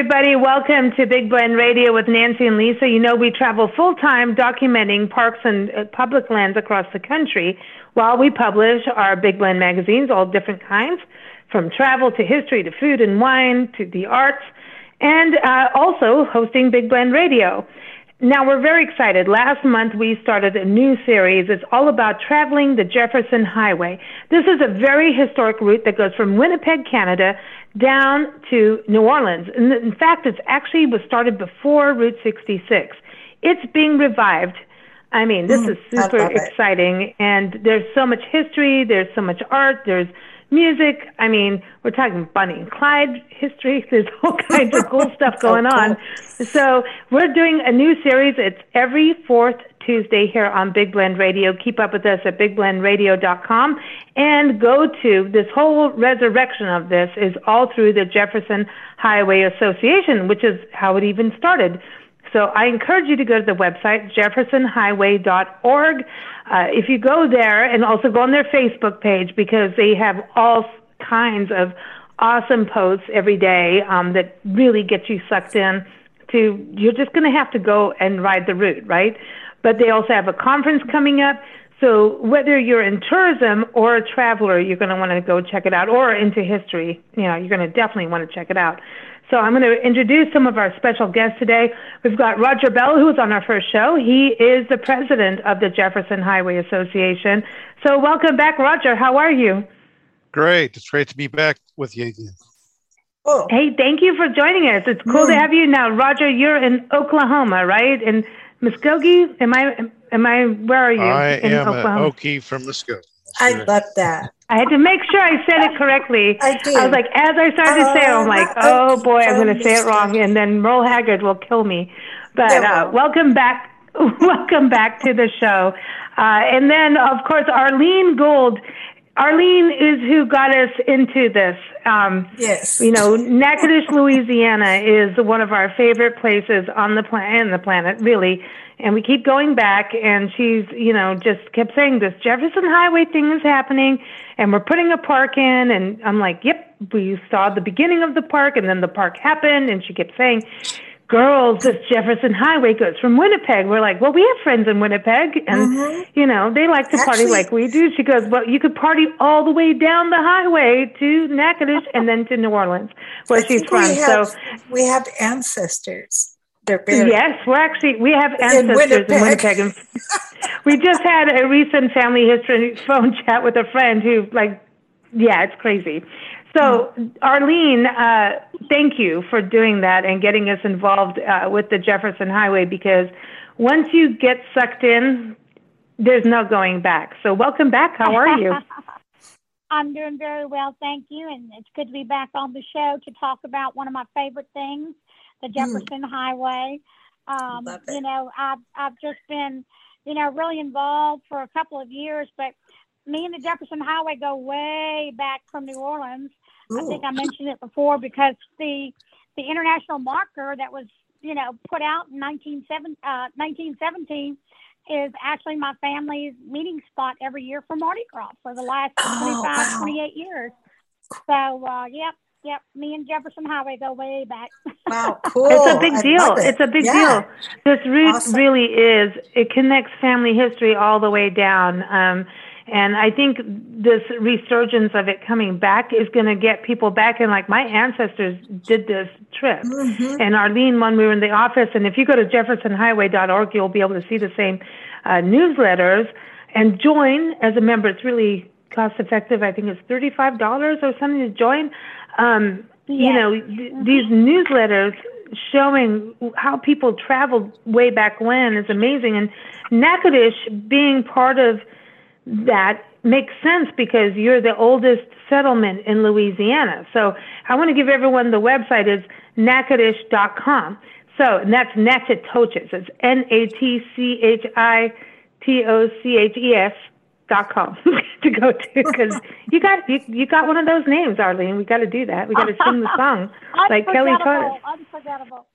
Everybody, welcome to Big Blend Radio with Nancy and Lisa. You know, we travel full time documenting parks and uh, public lands across the country while we publish our Big Blend magazines, all different kinds, from travel to history to food and wine to the arts, and uh, also hosting Big Blend Radio. Now, we're very excited. Last month, we started a new series. It's all about traveling the Jefferson Highway. This is a very historic route that goes from Winnipeg, Canada, down to New Orleans. And in fact, it's actually was started before Route 66. It's being revived. I mean, this Mm, is super love it. exciting, and there's so much history. There's so much art. There's music. I mean, we're talking Bonnie and Clyde history. There's all kinds of cool stuff going on. So we're doing a new series. It's every fourth Tuesday here on Big Blend Radio. Keep up with us at bigblendradio.com and go to this whole resurrection of this is all through the Jefferson Highway Association, which is how it even started. So I encourage you to go to the website, jeffersonhighway.org. Uh, if you go there and also go on their Facebook page because they have all kinds of awesome posts every day um, that really get you sucked in to, you're just going to have to go and ride the route, right? But they also have a conference coming up. So whether you're in tourism or a traveler, you're going to want to go check it out, or into history, you know, you're going to definitely want to check it out. So I'm going to introduce some of our special guests today. We've got Roger Bell, who was on our first show. He is the president of the Jefferson Highway Association. So welcome back, Roger. How are you? Great. It's great to be back with you again. Oh, Hey, thank you for joining us. It's cool to have you now. Roger, you're in Oklahoma, right? In Muskogee? Am I? Am I? Where are you? I in am an Oklahoma. Okie from Muskogee. I love that. I had to make sure I said it correctly. I did. I was like, as I started to say it, I'm like, Uh, oh boy, I'm going to say it wrong, and then Merle Haggard will kill me. But uh, welcome back, welcome back to the show. Uh, and then, of course, Arlene Gould. Arlene is who got us into this. Um, Yes. you know, Natchitoches, Louisiana is one of our favorite places on the planet, and the planet, really. And we keep going back, and she's, you know, just kept saying this Jefferson Highway thing is happening, and we're putting a park in. And I'm like, yep, we saw the beginning of the park, and then the park happened. And she kept saying, girls, this Jefferson Highway goes from Winnipeg. We're like, well, we have friends in Winnipeg, and Mhm. you know they like to party like we do. She goes, well, you could party all the way down the highway to Natchitoches and then to New Orleans, where I she's from. We have, so we have ancestors. Yes, we're actually we have ancestors in Winnipeg. Winnipeg. and we just had a recent family history phone chat with a friend who like, yeah, it's crazy. So, Arlene, uh, thank you for doing that and getting us involved uh, with the Jefferson Highway because once you get sucked in, there's no going back. So, welcome back. How are you? I'm doing very well, thank you, and it's good to be back on the show to talk about one of my favorite things, the Jefferson Highway. Um, Love it. you know, I've I've just been, you know, really involved for a couple of years, but me and the Jefferson Highway go way back from New Orleans. I think I mentioned it before because the the international marker that was, you know, put out in 1917, uh, 1917 is actually my family's meeting spot every year for Mardi Gras for the last Oh, 25, wow. 28 years. So, uh, yep, yep, me and Jefferson Highway go way back. Wow, cool. It's a big I deal. it. It's a big Yeah. deal. This route Awesome. really is. It connects family history all the way down. Um, and I think this resurgence of it coming back is going to get people back. And like my ancestors did this trip. Mhm. And Arlene, when we were in the office, and if you go to jeffersonhighway.org, you'll be able to see the same uh, newsletters and join as a member. It's really cost effective. I think it's $35 or something to join. Um, You know, th- these newsletters showing how people traveled way back when is amazing. And Natchitoches being part of that makes sense because you're the oldest settlement in Louisiana. So I want to give everyone the website is natchitoches.com. So and that's Natchitoches. It's N A T C H I T O C H E S dot com to go to because you got you, you got one of those names, Arlene. We got to do that. We got to sing the song like Kelly taught us. Unforgettable.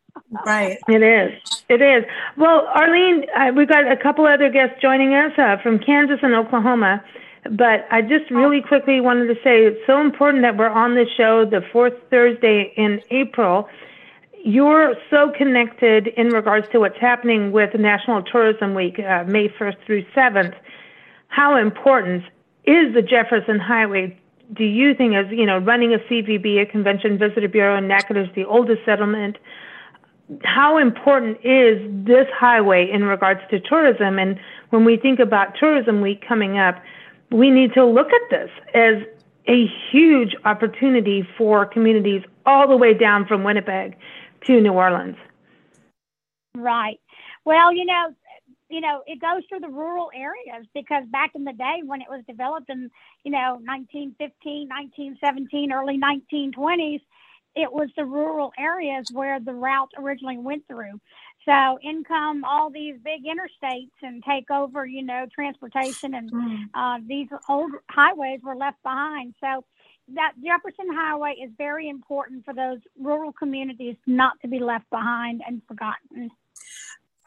Right. It is. It is. Well, Arlene, uh, we've got a couple other guests joining us uh, from Kansas and Oklahoma. But I just really quickly wanted to say it's so important that we're on this show the fourth Thursday in April. You're so connected in regards to what's happening with National Tourism Week, uh, May 1st through 7th. How important is the Jefferson Highway do you think as you know running a CVB, a Convention Visitor Bureau in Natchitoches, the oldest settlement, how important is this highway in regards to tourism? And when we think about Tourism Week coming up, we need to look at this as a huge opportunity for communities all the way down from Winnipeg to New Orleans. Right. Well, you know, you know, it goes through the rural areas because back in the day when it was developed in, you know, 1915, 1917, early 1920s, it was the rural areas where the route originally went through. So in come all these big interstates and take over, you know, transportation, and Mm. uh, these old highways were left behind. So that Jefferson Highway is very important for those rural communities not to be left behind and forgotten.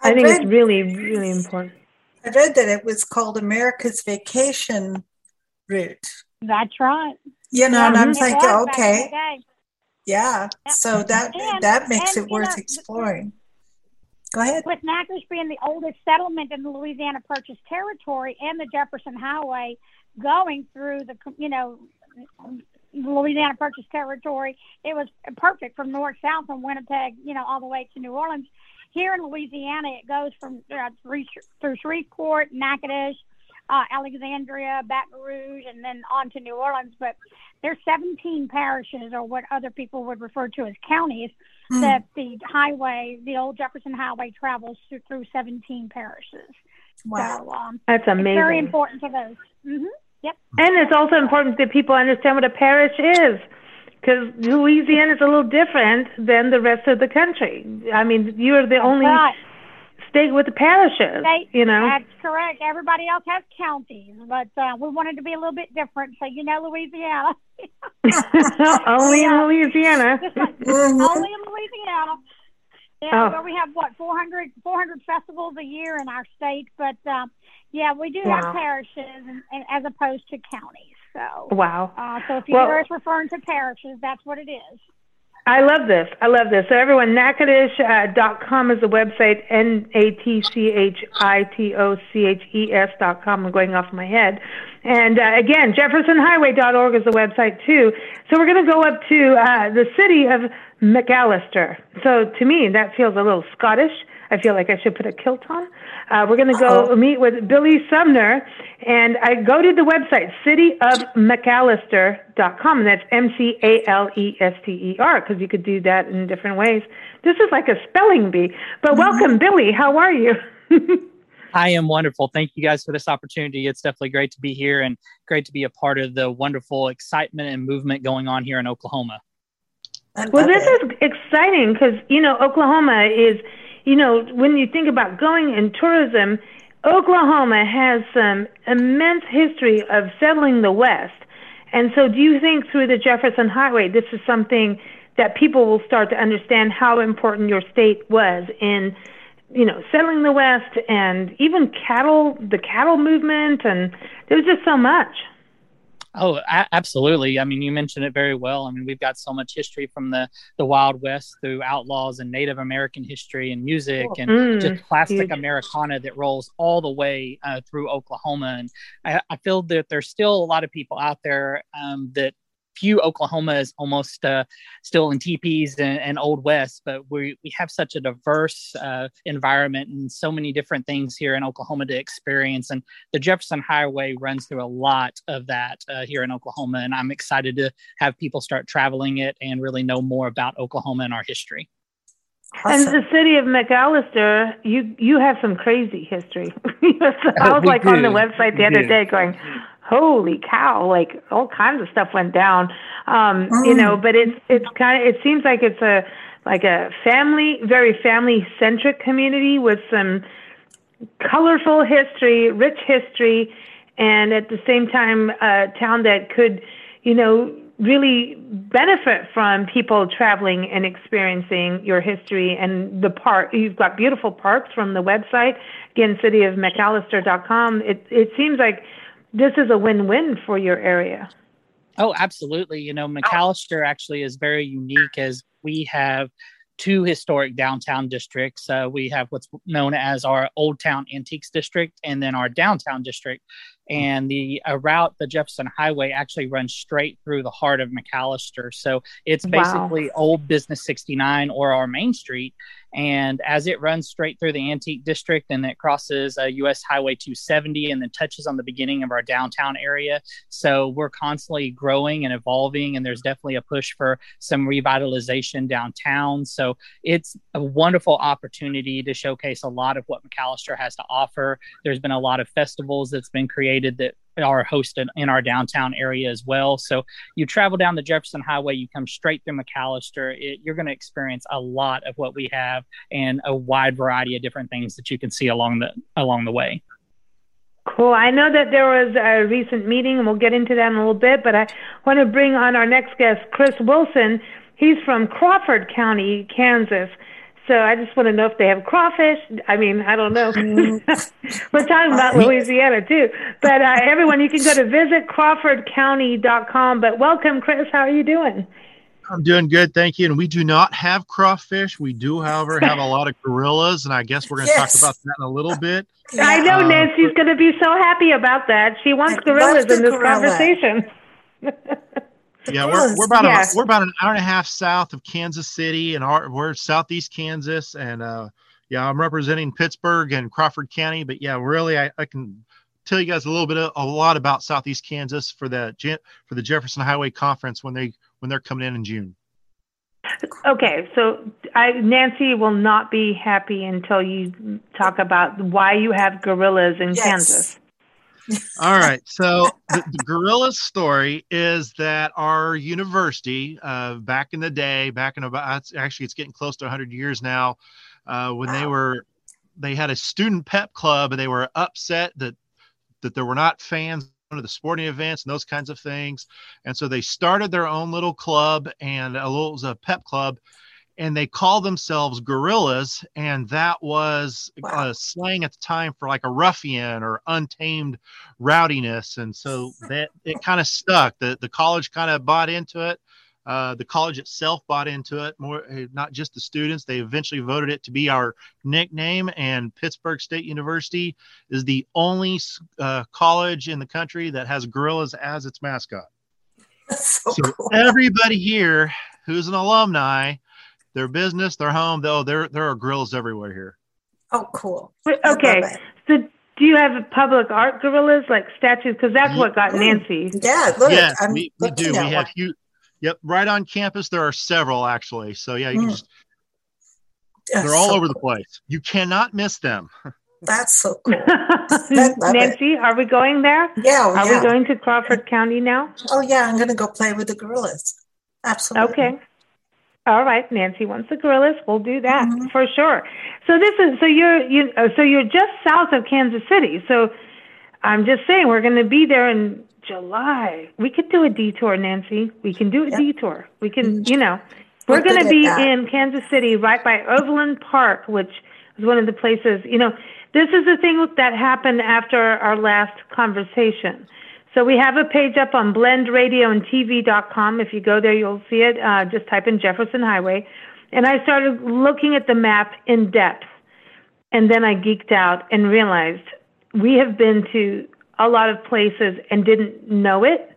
I think it's really, really important. I read that it was called America's Vacation Route. That's right. You know, and I'm thinking, was back in the okay, day. Yeah. So that And- that makes and, it worth know, exploring. Go ahead. with Natchitoches being the oldest settlement in the Louisiana Purchase territory and the Jefferson Highway going through the, you know, Louisiana Purchase territory, it was perfect from north south from Winnipeg, you know, all the way to New Orleans. Here in Louisiana, it goes from uh, through, through Shreveport, Natchitoches, uh, Alexandria, Baton Rouge, and then on to New Orleans. But there's 17 parishes, or what other people would refer to as counties, Hmm. that the highway, the old Jefferson Highway, travels through, through 17 parishes. Wow. So um, That's it's very important to those. hmm And it's also important that people understand what a parish is. Because Louisiana is a little different than the rest of the country. I mean, you're the only right. State with the parishes. They- you know, That's correct. Everybody else has counties, but uh, we wanted to be a little bit different. So you know, Louisiana, only in Louisiana. like only in Louisiana. Yeah, Oh. where we have what 400, 400 festivals a year in our state, but um, yeah, we do Wow. have parishes and, and as opposed to counties. So, Wow. uh, so if you Well- referring to parishes, that's what it is. I love this. I love this. So everyone, Natchitoches uh, is the website. N A T C H I T O C H E S dot com. I'm going off my head. And uh, again, JeffersonHighway.org is the website too. So we're going to go up to uh, the city of McAlester. So to me, that feels a little Scottish. I feel like I should put a kilt on. Uh, we're going to go Uh-oh. meet with Billy Sumner, and I go to the website cityofmcalester.com, and that's M C A L E S T E R, because you could do that in different ways. This is like a spelling bee. But welcome, Billy. How are you? I am wonderful. Thank you guys for this opportunity. It's definitely great to be here and great to be a part of the wonderful excitement and movement going on here in Oklahoma. Well, this it. is exciting because, you know, Oklahoma is, you know, when you think about going in tourism, Oklahoma has some immense history of settling the West. And so, do you think through the Jefferson Highway, this is something that people will start to understand how important your state was in, you know, settling the West and even cattle, the cattle movement, and there's just so much. Oh, a- absolutely. I mean, you mentioned it very well. I mean, we've got so much history from the, the Wild West through outlaws and Native American history and music and Mm, just classic. Americana that rolls all the way uh, through Oklahoma. And I, I feel that there's still a lot of people out there um, that view Oklahoma as almost uh, still in teepees and, and old west, but we, we have such a diverse uh, environment and so many different things here in Oklahoma to experience. And the Jefferson Highway runs through a lot of that uh, here in Oklahoma. And I'm excited to have people start traveling it and really know more about Oklahoma and our history. And the city of McAlester, you you have some crazy history. I was We like on the website the We other do. day going, holy cow like all kinds of stuff went down um you know but it's it's kind of it seems like it's a like a family very family centric community with some colorful history rich history and at the same time a town that could you know really benefit from people traveling and experiencing your history and the park. You've got beautiful parks from the website, again, cityofmcalester.com. It, it seems like this is a win-win for your area. Oh, absolutely. You know, McAlester actually is very unique as we have two historic downtown districts. Uh, we have what's known as our Old Town Antiques District and then our Downtown District and the uh, route, the Jefferson Highway, actually runs straight through the heart of McAlester. So it's basically wow. Old Business 69 or our Main Street. And as it runs straight through the Antique District and it crosses uh, US Highway 270 and then touches on the beginning of our downtown area. So we're constantly growing and evolving, and there's definitely a push for some revitalization downtown. So it's a wonderful opportunity to showcase a lot of what McAlester has to offer. There's been a lot of festivals that's been created that are hosted in our downtown area as well. So you travel down the Jefferson Highway, you come straight through McAlester, it, you're going to experience a lot of what we have and a wide variety of different things that you can see along the along the way. Cool. I know that there was a recent meeting, and we'll get into that in a little bit. But I want to bring on our next guest, Chris Wilson. He's from Crawford County, Kansas. So I just want to know if they have crawfish. I mean, I don't know. We're talking about Louisiana too. But uh, everyone, you can go to visitcrawfordcounty.com. But welcome, Chris. How are you doing? I'm doing good, thank you. And we do not have crawfish. We do, however, have a lot of gorillas, and I guess we're going to yes. talk about that in a little bit. I know um, Nancy's going to be so happy about that. She wants gorillas in this gorilla. conversation. yeah, we're, we're about a, we're about an hour and a half south of Kansas City, and our, we're southeast Kansas, and uh, yeah, I'm representing Pittsburg and Crawford County. But yeah, really, I, I can tell you guys a little bit of, a lot about southeast Kansas for the for the Jefferson Highway Conference when they when they're coming in in June. Okay, so I, Nancy will not be happy until you talk about why you have gorillas in yes. Kansas. All right. So the, the gorilla story is that our university, uh, back in the day, back in about actually it's getting close to 100 years now, uh, when wow. they were they had a student pep club and they were upset that that there were not fans of the sporting events and those kinds of things, and so they started their own little club and a little it was a pep club and they called themselves gorillas and that was wow. slang at the time for like a ruffian or untamed rowdiness and so that it kind of stuck. The, the college kind of bought into it. Uh, the college itself bought into it. More eh, not just the students. They eventually voted it to be our nickname and pittsburg state university is the only uh, college in the country that has gorillas as its mascot. So, so cool. everybody here who's an alumni their business, their home. Though there there are gorillas everywhere here. Oh, cool. Okay, so do you have public art gorillas like statues? Because that's what got Nancy. Yeah, look, yes, we, we do. We have huge. Yep, right on campus there are several actually. So yeah, you mm. just they're all so over cool. the place. You cannot miss them. That's so cool. Nancy, it. are we going there? Yeah. Are yeah. we going to Crawford County now? Oh yeah, I'm going to go play with the gorillas. Absolutely. Okay. All right, Nancy wants the gorillas. We'll do that mm-hmm. for sure. So this is so you're you uh, so you're just south of Kansas City. So I'm just saying we're going to be there in July. We could do a detour, Nancy. We can do a yep. detour. We can, mm-hmm. you know, we're, we're going to be in Kansas City, right by Overland Park, which is one of the places. You know, this is the thing that happened after our last conversation so we have a page up on blendradioandtv.com. If you go there, you'll see it. Uh, just type in Jefferson Highway. And I started looking at the map in depth. And then I geeked out and realized we have been to a lot of places and didn't know it.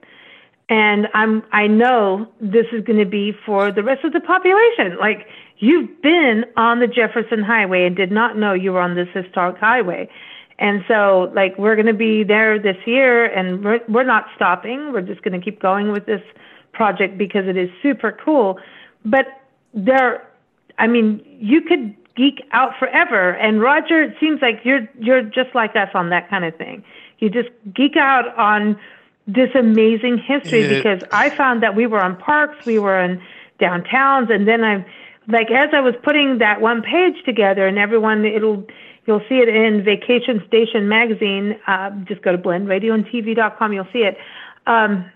And I'm, I know this is going to be for the rest of the population. Like, you've been on the Jefferson Highway and did not know you were on this historic highway. And so, like, we're going to be there this year, and we're, we're not stopping. We're just going to keep going with this project because it is super cool. But there, I mean, you could geek out forever. And Roger, it seems like you're you're just like us on that kind of thing. You just geek out on this amazing history It- because I found that we were on parks, we were in downtowns, and then I'm like as I was putting that one page together, and everyone, it'll you'll see it in Vacation Station magazine. Uh, just go to blendradioandtv.com, you'll see it. Um,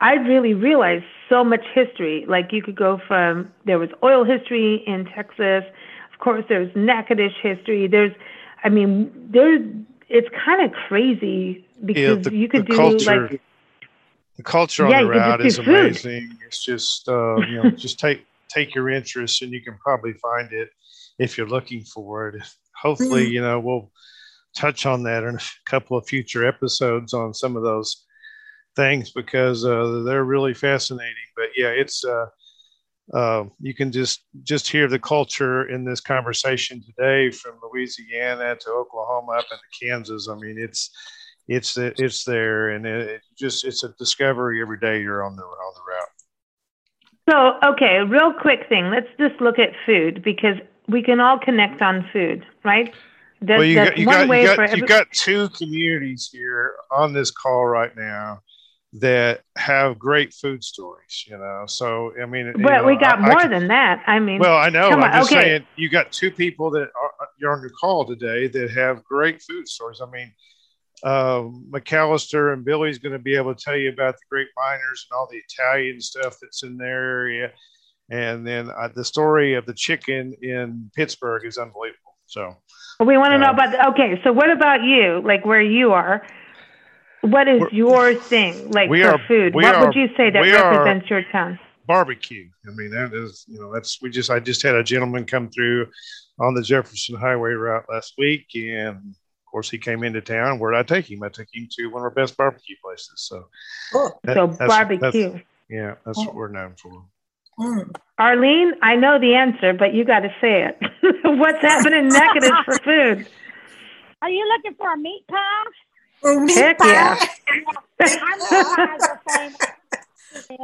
I really realized so much history. Like you could go from there was oil history in Texas. Of course, there's Natchitoches history. There's, I mean, there's. It's kind of crazy because the- you could do culture like the culture Yeah, on you the route is food. amazing. It's just uh, you know, just take take your interest, and you can probably find it if you're looking for it. Hopefully, Mhm. you know, we'll touch on that in a couple of future episodes on some of those things because uh, they're really fascinating. But yeah, it's uh, uh, you can just just hear the culture in this conversation today from Louisiana to Oklahoma up into Kansas. I mean, it's it's it's there, and it, it just it's a discovery every day you're on the on the route. So, okay, real quick thing. Let's just look at food because we can all connect on food, right? That's, well, you got you one got way you for got every- you got two communities here on this call right now that have great food stories. You know, so I mean, But know, we got I- I more can- than that. I mean, Well, I know. I'm on, just okay. saying you got two people that are you're on your call today that have great food stories. I mean, um, McAlester and Billy's going to be able to tell you about the great miners and all the Italian stuff that's in their area, and then uh, the story of the chicken in Pittsburg is unbelievable. So, we want to know uh, about. The, okay, so what about you? Like where you are? What is your thing? Like for are- food? what are- would you say that represents your town? barbecue. I mean, that is, you know, that's, we just, I just had a gentleman come through on the Jefferson Highway route last week. And of course, he came into town. Where did I take him? I took him to one of our best barbecue places. So, Oh, that- so that's- barbecue. that's- yeah, that's what we're known for. Mm. Arlene, I know the answer, but you got to say it. What's happening in Natchitoches for food? Are you looking for a meat pie? Oh, meat Heck pie. yeah. I'm surprised the same.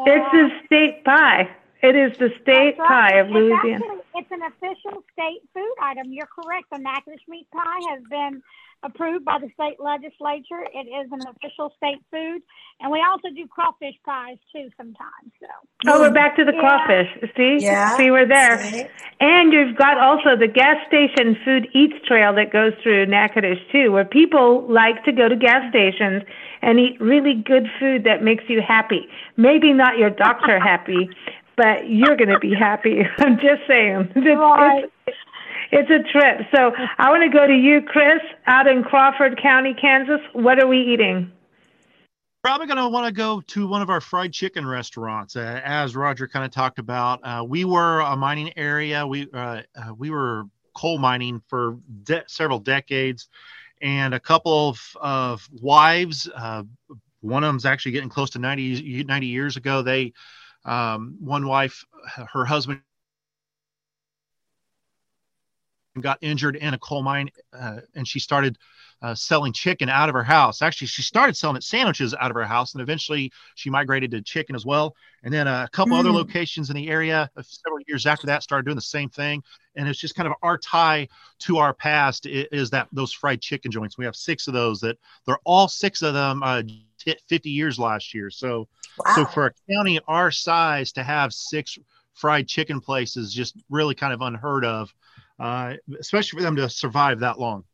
It's the state pie. It is the state right. pie of It's Louisiana. actually- It's an official state food item. You're correct. The Natchitoches meat pie has been approved by the state legislature. It is an official state food, and we also do crawfish pies too sometimes. So Oh, we're back to the Yeah. crawfish. See? Yeah. See, we're there. See? And you've got also the gas station food eats trail that goes through Natchitoches too, where people like to go to gas stations and eat really good food that makes you happy. Maybe not your doctor happy, but you're going to be happy. I'm just saying. It's, Right. it's, it's a trip. So I want to go to you, Chris, out in Crawford County, Kansas. What are we eating? Probably going to want to go to one of our fried chicken restaurants, uh, as Roger kind of talked about. Uh, we were a mining area. We uh, uh, we were coal mining for de- several decades, and a couple of, of wives. Uh, one of them's actually getting close to 90, 90 years ago. They um, one wife, her husband got injured in a coal mine, uh, and she started uh, selling chicken out of her house. Actually, she started selling it sandwiches out of her house, and eventually she migrated to chicken as well. And then a couple other Mm. locations in the area, uh, several years after that, started doing the same thing. And it's just kind of our tie to our past is that those fried chicken joints. We have six of those. That they're all six of them uh, hit 50 years last year. So so for a county our size to have six fried chicken places, just really kind of unheard of, uh, especially for them to survive that long.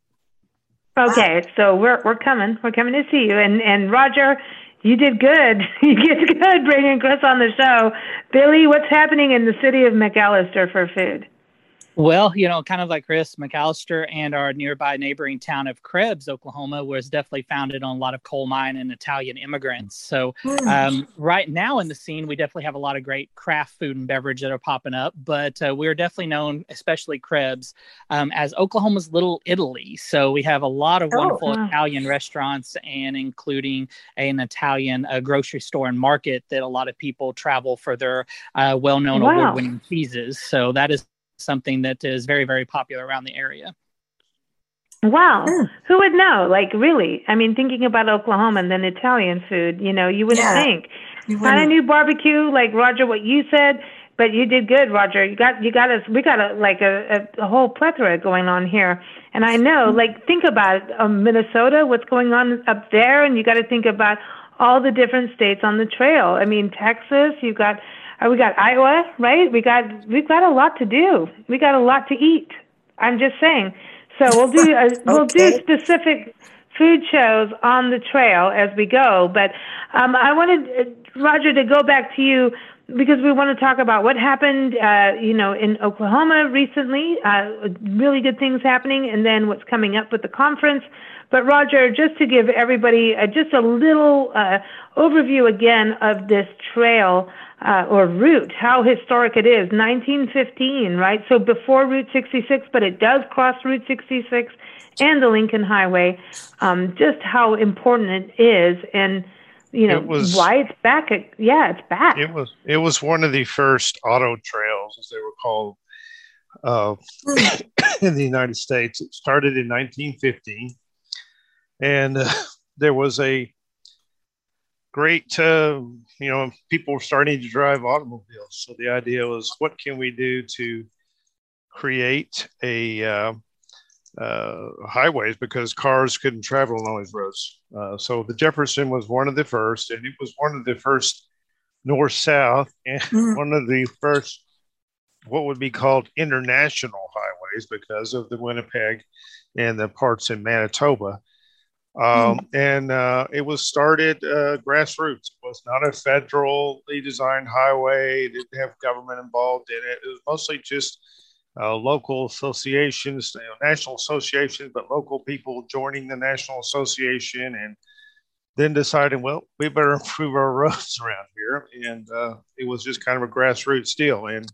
Okay, so we're we're coming. We're coming to see you. And and Roger, you did good. you did good bringing Chris on the show. Billy, what's happening in the city of McAlester for food? Well, you know, kind of like Chris McAlester and our nearby neighboring town of Krebs, Oklahoma, was definitely founded on a lot of coal mine and Italian immigrants. So, Mm. um, right now in the scene, we definitely have a lot of great craft food and beverage that are popping up. But uh, we're definitely known, especially Krebs, um, as Oklahoma's Little Italy. So we have a lot of Oh, wonderful wow. Italian restaurants, and including an Italian uh, grocery store and market that a lot of people travel for their uh, well-known Wow. award-winning cheeses. So that is something that is very, very popular around the area. Wow, Mm. who would know? Like really? I mean, thinking about Oklahoma and then Italian food, you know, you wouldn't Yeah. think. You Kind of wouldn't- new barbecue, like Roger, what you said. But you did good, Roger. You got you got us. We got a like a, a, a whole plethora going on here. And I know, like, think about it, um, Minnesota, what's going on up there, and you got to think about all the different states on the trail. I mean, Texas, you've got we got Iowa, right? We got we've got a lot to do. We got a lot to eat. I'm just saying. So we'll do a, we'll do specific food shows on the trail as we go. But um, I wanted uh, Roger to go back to you because we want to talk about what happened, uh, you know, in Oklahoma recently. Uh, really good things happening, and then what's coming up with the conference. But Roger, just to give everybody uh, just a little uh, overview again of this trail uh, or route, how historic it is. 1915, right? So before Route 66, but it does cross Route 66 and the Lincoln Highway. Um, just how important it is, and you know it was, why it's back. At, yeah, it's back. It was it was one of the first auto trails, as they were called, uh, in the United States. It started in 1915, and uh, there was a great, uh, you know, people were starting to drive automobiles. So the idea was, what can we do to create a uh, uh, highways because cars couldn't travel on these roads. Uh, so the Jefferson was one of the first, and it was one of the first north south, and mm-hmm. one of the first what would be called international highways because of the Winnipeg and the parts in Manitoba. Um, mm. And uh, it was started uh, grassroots. It was not a federally designed highway. It didn't have government involved in it. It was mostly just uh, local associations, you know, national associations, but local people joining the national association and then deciding, well, we better improve our roads around here. And uh, it was just kind of a grassroots deal. And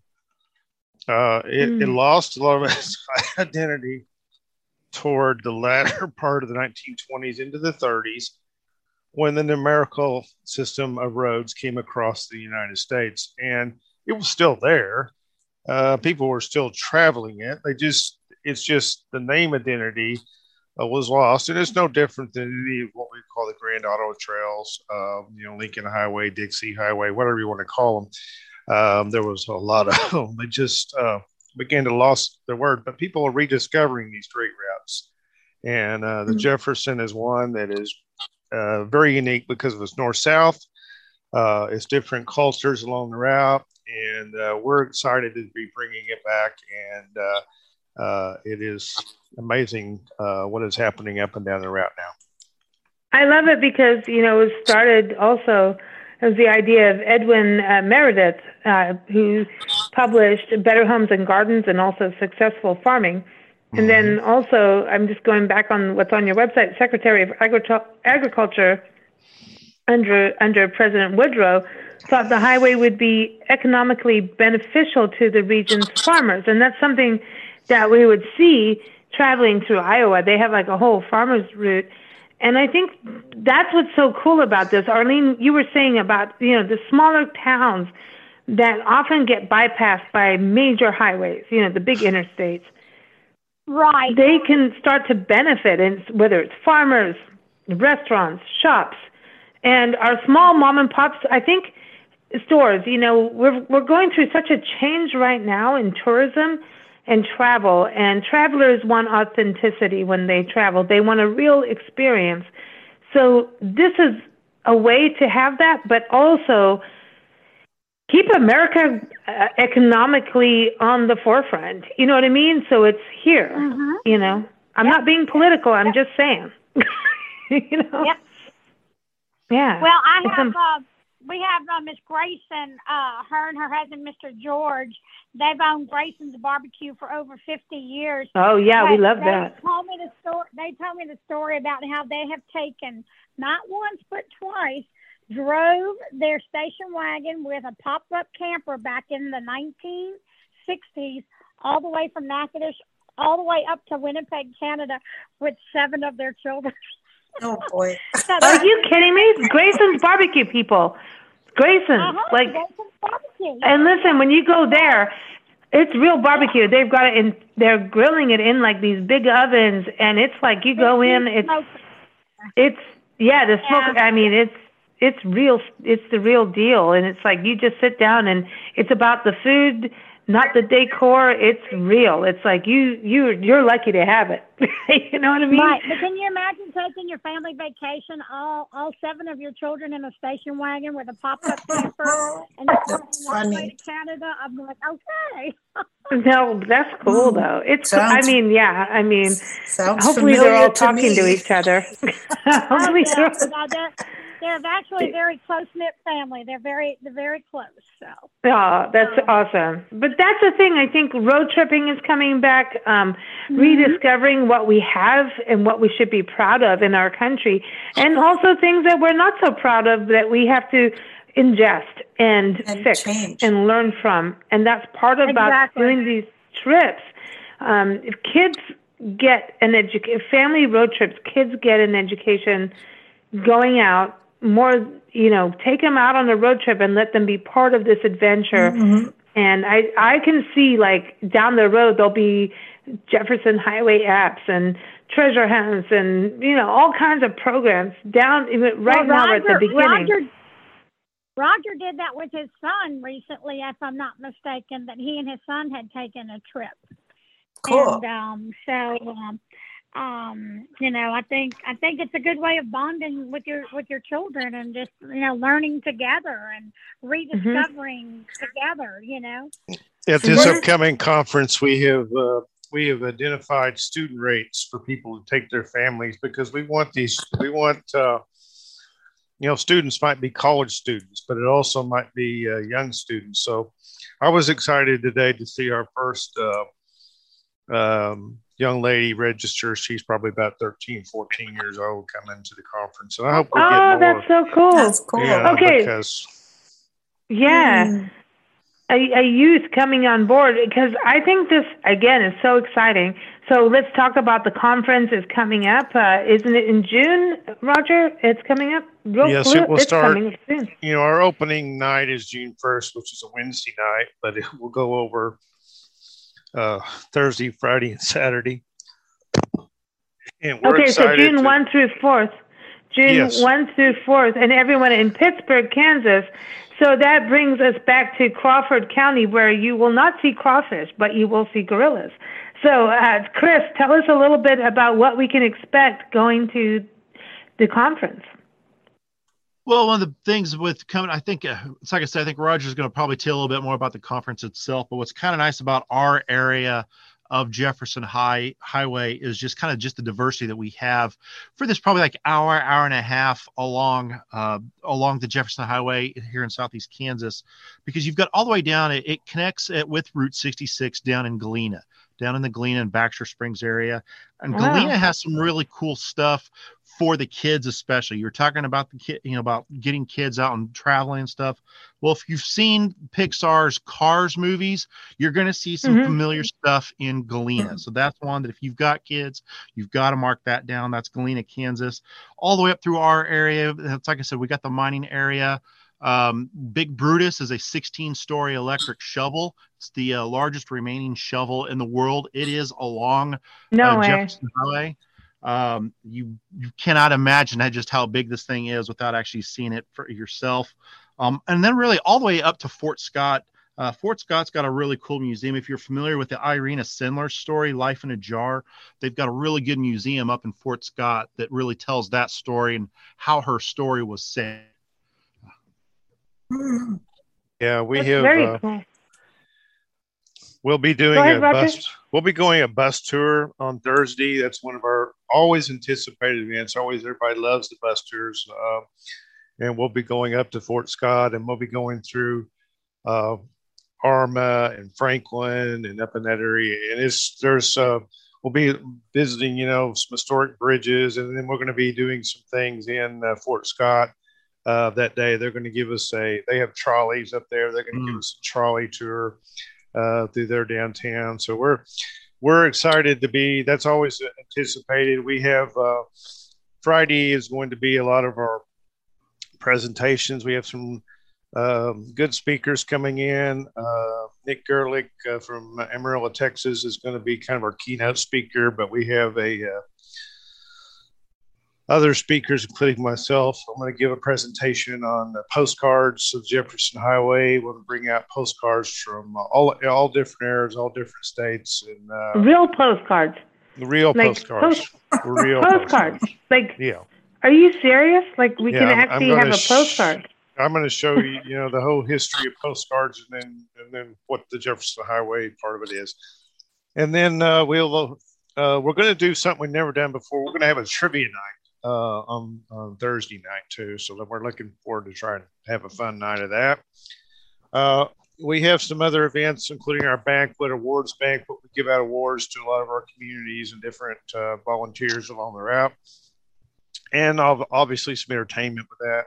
uh, it, mm. it, lost a lot of its identity toward the latter part of the 1920s into the 30s when the numerical system of roads came across the United States. And it was still there uh, people were still traveling it. They just it's just the name identity uh, was lost, and it's no different than any of what we call the Grand Auto Trails. Uh, you know, Lincoln Highway, Dixie Highway, whatever you want to call them. Um, there was a lot of them. They just uh, began to lose their word, but people are rediscovering these great routes. And uh, the mm-hmm. Jefferson is one that is uh, very unique because of its north south. Uh, it's different cultures along the route and uh, we're excited to be bringing it back. And uh, uh, it is amazing uh, what is happening up and down the route now. I love it because you know it started also as the idea of Edwin uh, Meredith, uh, who published Better Homes and Gardens and also Successful Farming. And then mm-hmm. also, I'm just going back on what's on your website, Secretary of Agriculture under under President Woodrow thought the highway would be economically beneficial to the region's farmers. And that's something that we would see traveling through Iowa. They have like a whole farmer's route. And I think that's what's so cool about this. Arlene, you were saying about, you know, the smaller towns that often get bypassed by major highways, you know, the big interstates. Right. They can start to benefit, and whether it's farmers, restaurants, shops, and our small mom and pops. I think stores. You know, we're we're going through such a change right now in tourism and travel, and travelers want authenticity when they travel. They want a real experience. So this is a way to have that, but also keep America uh, economically on the forefront. You know what I mean? So it's here. Mm-hmm. You know, I'm yep. not being political. I'm yep. just saying. you know. Yep. Yeah. Well, I have. Uh, we have uh, Miss Grayson, uh, her and her husband, Mr. George. They've owned Grayson's Barbecue for over 50 years. Oh yeah, but we love they that. Told me the story. They told me the story about how they have taken not once but twice drove their station wagon with a pop-up camper back in the 1960s, all the way from Natchitoches, all the way up to Winnipeg, Canada, with seven of their children. Oh boy! Are you kidding me? Grayson's barbecue people. Grayson, uh-huh, like, and listen, when you go there, it's real barbecue. They've got it in. They're grilling it in like these big ovens, and it's like you go in. It's it's yeah, the smoke. I mean, it's it's real. It's the real deal, and it's like you just sit down, and it's about the food not the decor. It's real. It's like you you you're lucky to have it. you know what I mean? Right. But can you imagine taking your family vacation, all all seven of your children in a station wagon with a pop up camper and That's all the way to Canada? I'm like, okay. No, that's cool Mm. though. It's Sounds- I mean, yeah, I mean, Sounds hopefully they're all to talking to each other. Oh, hopefully yeah. they're- No, they're, they're actually a very close knit family. They're very they're very close. So Oh, that's Um, awesome. But that's the thing. I think road tripping is coming back, um, Mm-hmm. rediscovering what we have and what we should be proud of in our country, and also things that we're not so proud of that we have to ingest and, And fix change. and learn from. And that's part about Exactly. doing these trips. Um, if kids get an education, family road trips, kids get an education going out more you know take them out on a road trip and let them be part of this adventure Mhm. and i i can see like down the road there'll be jefferson highway apps and treasure hunts and you know all kinds of programs down even right Well, now at the beginning Roger, Roger did that with his son recently, if I'm not mistaken. That he and his son had taken a trip. Cool. And um, so, um, um, you know, I think I think it's a good way of bonding with your with your children and just you know learning together and rediscovering together. You know. At this Where- upcoming conference, we have uh, we have identified student rates for people to take their families because we want these. We want uh, you know students might be college students, but it also might be uh, young students. So I was excited today to see our first uh, um, young lady registers. She's probably about 13, 14 years old come into the conference, and I hope we get oh more. that's so cool That's cool. Yeah, Okay. because yeah Mm. a, a youth coming on board because I think this again is so exciting. So let's talk about the conference is coming up. Uh, isn't it in June, Roger? It's coming up. Real Yes, quick. it will it's start- coming soon. you know, our opening night is June 1st, which is a Wednesday night, but it will go over uh, Thursday, Friday, and Saturday. And Okay, so June to- one through fourth. June Yes. one through fourth, and everyone in Pittsburg, Kansas. So that brings us back to Crawford County, where you will not see crawfish, but you will see gorillas. So, uh, Chris, tell us a little bit about what we can expect going to the conference. Well, one of the things with coming, I think uh, it's like I said, I think Roger's going to probably tell a little bit more about the conference itself. But what's kind of nice about our area of Jefferson High Highway is just kind of just the diversity that we have for this probably like hour, hour and a half along uh, along the Jefferson Highway here in Southeast Kansas, because you've got all the way down. It, it connects it with Route 66 down in Galena, down in the Galena and Baxter Springs area, and Wow. Galena has some really cool stuff for the kids especially. You're talking about the kid you know about getting kids out and traveling and stuff. Well if you've seen pixar's cars movies you're going to see some Mhm. familiar stuff in galena. So that's one that if you've got kids you've got to mark that down. That's galena kansas all the way up through our area. It's like i said we got the mining area um, Big Brutus is a 16 story electric shovel. It's the uh, largest remaining shovel in the world. It is along No uh, way. Jefferson Highway. Um, you you cannot imagine just how big this thing is without actually seeing it for yourself. Um, and then really all the way up to Fort Scott. Uh, Fort Scott's got a really cool museum. If you're familiar with the Irena Sendler story, Life in a Jar, they've got a really good museum up in Fort Scott that really tells that story and how her story was said. Yeah, we That's have. Uh, cool. we'll be doing ahead, a Roger. bus. We'll be going a bus tour on Thursday. That's one of our always anticipated events. Always, everybody loves the bus tours. Uh, and we'll be going up to Fort Scott, and we'll be going through uh, Arma and Franklin and up in that area. And it's there's uh, we'll be visiting, you know, some historic bridges, and then we're going to be doing some things in uh, Fort Scott uh, that day. They're going to give us a. They have trolleys up there. They're going to give Mm. us a trolley tour uh, through their downtown. So we're we're excited to be. That's always anticipated. We have uh, Friday is going to be a lot of our presentations. We have some um, good speakers coming in. Uh, Nick Gerlich uh, from Amarillo, Texas, is going to be kind of our keynote speaker. But we have a uh, other speakers, including myself. I'm going to give a presentation on the postcards of Jefferson Highway. We'll bring out postcards from all all different areas, all different states, and uh, real postcards. The Real like postcards. Post- real postcards. postcards. Like yeah. Are you serious? Like we yeah, can actually have a postcard. Sh- I'm going to show you, you know, the whole history of postcards, and then and then what the Jefferson Highway part of it is, and then uh, we'll uh, we're going to do something we've never done before. We're going to have a trivia night uh, on, on Thursday night too, so we're looking forward to trying to have a fun night of that. Uh, we have some other events, including our banquet, awards banquet. We give out awards to a lot of our communities and different uh, volunteers along the route and obviously some entertainment with that.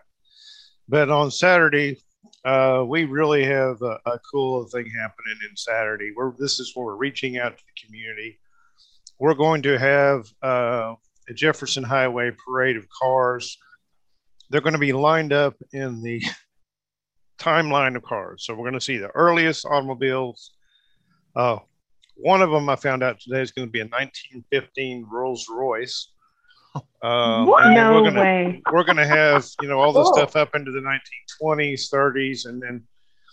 But on Saturday, uh, we really have a, a, cool thing happening in Saturday. We're this is where we're reaching out to the community. We're going to have uh, Jefferson Highway parade of cars. They're going to be lined up in the timeline of cars. So we're going to see the earliest automobiles. Uh, one of them I found out today is going to be a 1915 Rolls Royce. Um, no we're gonna, way. We're going to have you know all the stuff up into the 1920s, 30s, and then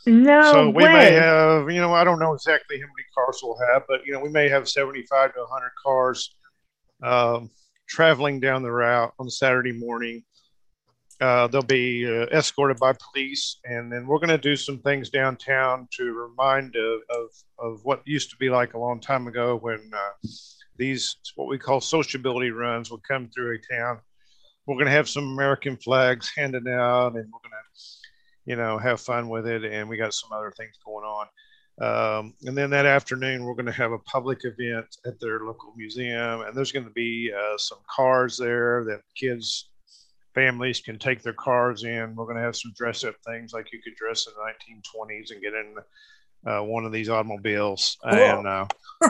no so we way. may have you know I don't know exactly how many cars we'll have, but you know we may have 75 to 100 cars um, traveling down the route on Saturday morning. Uh, they'll be uh, escorted by police, and then we're going to do some things downtown to remind of, of, of what used to be like a long time ago when uh, these what we call sociability runs would come through a town. We're going to have some American flags handed out, and we're going to, you know, have fun with it. And we got some other things going on. Um, and then that afternoon, we're going to have a public event at their local museum, and there's going to be uh, some cars there that kids, families can take their cars in. We're going to have some dress up things like you could dress in the 1920s and get in uh, one of these automobiles. Cool. And uh,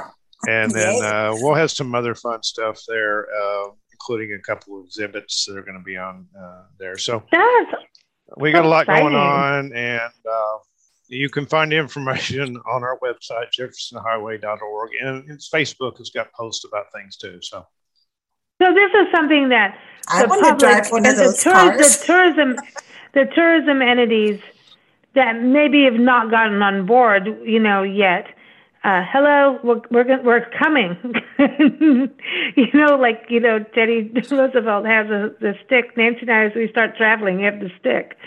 and then uh, we'll have some other fun stuff there, uh, including a couple of exhibits that are going to be on uh, there. So That's we got a lot exciting. going on, and uh, you can find information on our website, jeffersonhighway.org, and it's Facebook has got posts about things too. So. So this is something that I want to drive one of those cars. The tourism, the tourism entities that maybe have not gotten on board, you know, yet uh, hello, we're we're, we're coming. you know, like you know, Teddy Roosevelt has a the stick. Nancy and I, as we start traveling, have the stick.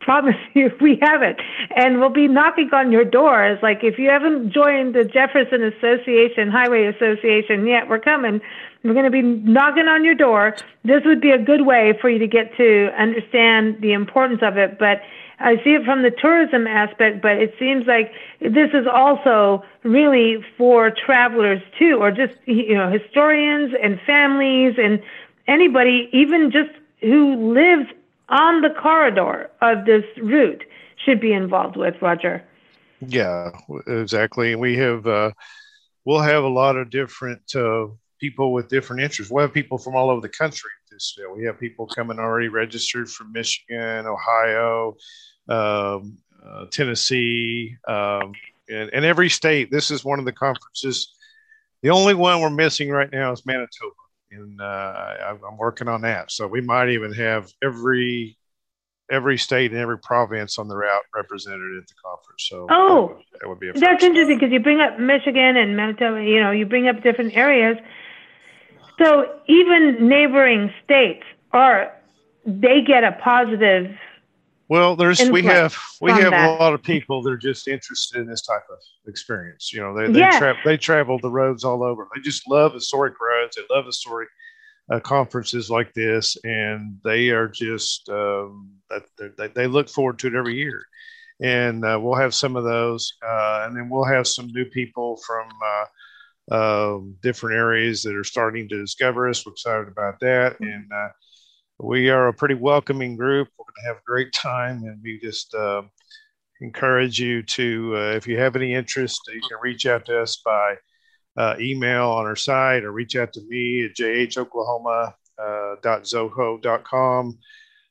Promise you, we have it, and we'll be knocking on your doors. Like if you haven't joined the Jefferson Association, Highway Association yet, we're coming. We're going to be knocking on your door. This would be a good way for you to get to understand the importance of it, but I see it from the tourism aspect, but it seems like this is also really for travelers too, or just you know historians and families and anybody, even just who lives on the corridor of this route, should be involved with. Roger. Yeah, exactly. We have uh, we'll have a lot of different uh, people with different interests. We'll have people from all over the country. This we have people coming already registered from Michigan, Ohio, um, uh, Tennessee, um, and, and every state. This is one of the conferences. The only one we're missing right now is Manitoba, and uh, I, am working on that. So we might even have every every state and every province on the route represented at the conference. So oh, that would, that would be a that's interesting because you bring up Michigan and Manitoba. You know, you bring up different areas. So even neighboring states are they get a positive well, there's we have we have that. a lot of people that are just interested in this type of experience. You know, they they, yeah. tra- they travel the roads all over. They just love historic roads. They love historic uh, conferences like this, and they are just um, they, they look forward to it every year. And uh, we'll have some of those, uh, and then we'll have some new people from uh, um, different areas that are starting to discover us. We're excited about that, and uh, we are a pretty welcoming group. We're going to have a great time, and we just uh, encourage you to, uh, if you have any interest, you can reach out to us by uh, email on our site or reach out to me at jhoklahoma.zoho.com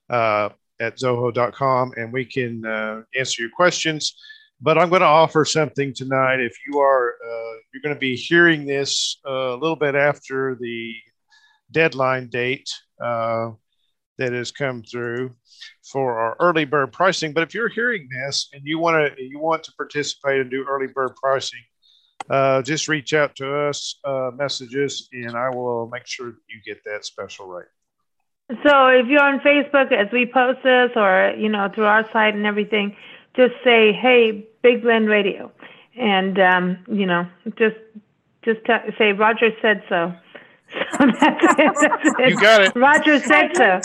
uh, at zoho.com, and we can uh, answer your questions. But I'm going to offer something tonight. If you are, uh, you're going to be hearing this a little bit after the deadline date uh, that has come through for our early bird pricing. But if you're hearing this and you want to you want to participate and do early bird pricing, uh, just reach out to us, uh, messages, and I will make sure you get that special rate. So if you're on Facebook as we post this, or you know through our site and everything, just say, "Hey, Big Blend Radio," and um, you know just just t- say Roger said so. So that's it. That's it. You got it. Roger said so.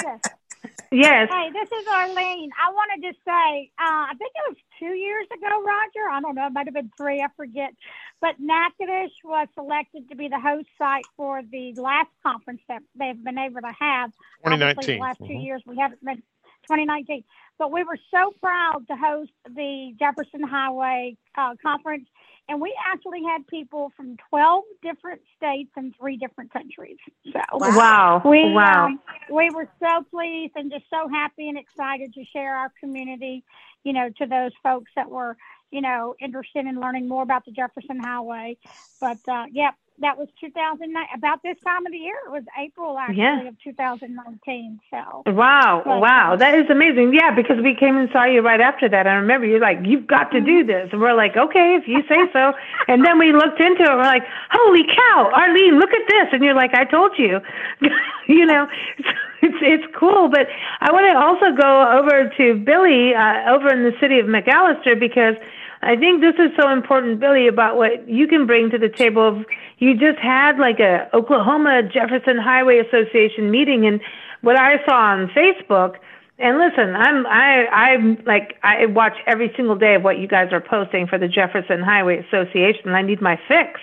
Yes. Hey, this is Arlene. I wanted to say, uh, I think it was two years ago, Roger. I don't know, it might have been three, I forget. But Natchitoches was selected to be the host site for the last conference that they've been able to have. Obviously, 2019. The last 2 Mhm. years we haven't been 2019, but we were so proud to host the Jefferson Highway uh, conference, and we actually had people from 12 different states and three different countries. So Wow. we wow. um, we were so pleased and just so happy and excited to share our community, you know, to those folks that were, you know, interested in learning more about the Jefferson Highway. But uh, yep, that was 2009. About this time of the year, it was April actually Yeah. of 2019. So Wow, But, wow, uh, that is amazing. Yeah, because we came and saw you right after that. I remember you're like, you've got to do this. And we're like, okay, if you say so. And then we looked into it. We're like, holy cow, Arlene, look at this. And you're like, I told you. you know, it's it's cool. But I want to also go over to Billy uh, over in the city of McAlester because I think this is so important, Billy, about what you can bring to the table. You just had like a Oklahoma Jefferson Highway Association meeting, and what I saw on Facebook. And listen, I'm I I'm like I watch every single day of what you guys are posting for the Jefferson Highway Association. I need my fix,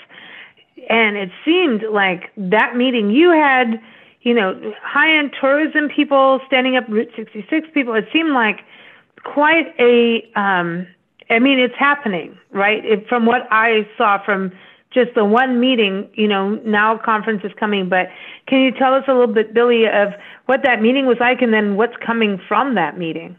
and it seemed like that meeting you had, you know, high end tourism people standing up Route 66 people. It seemed like quite a um I mean it's happening, right? It, from what I saw from just the one meeting, you know, now conference is coming, but can you tell us a little bit Billy of what that meeting was like and then what's coming from that meeting?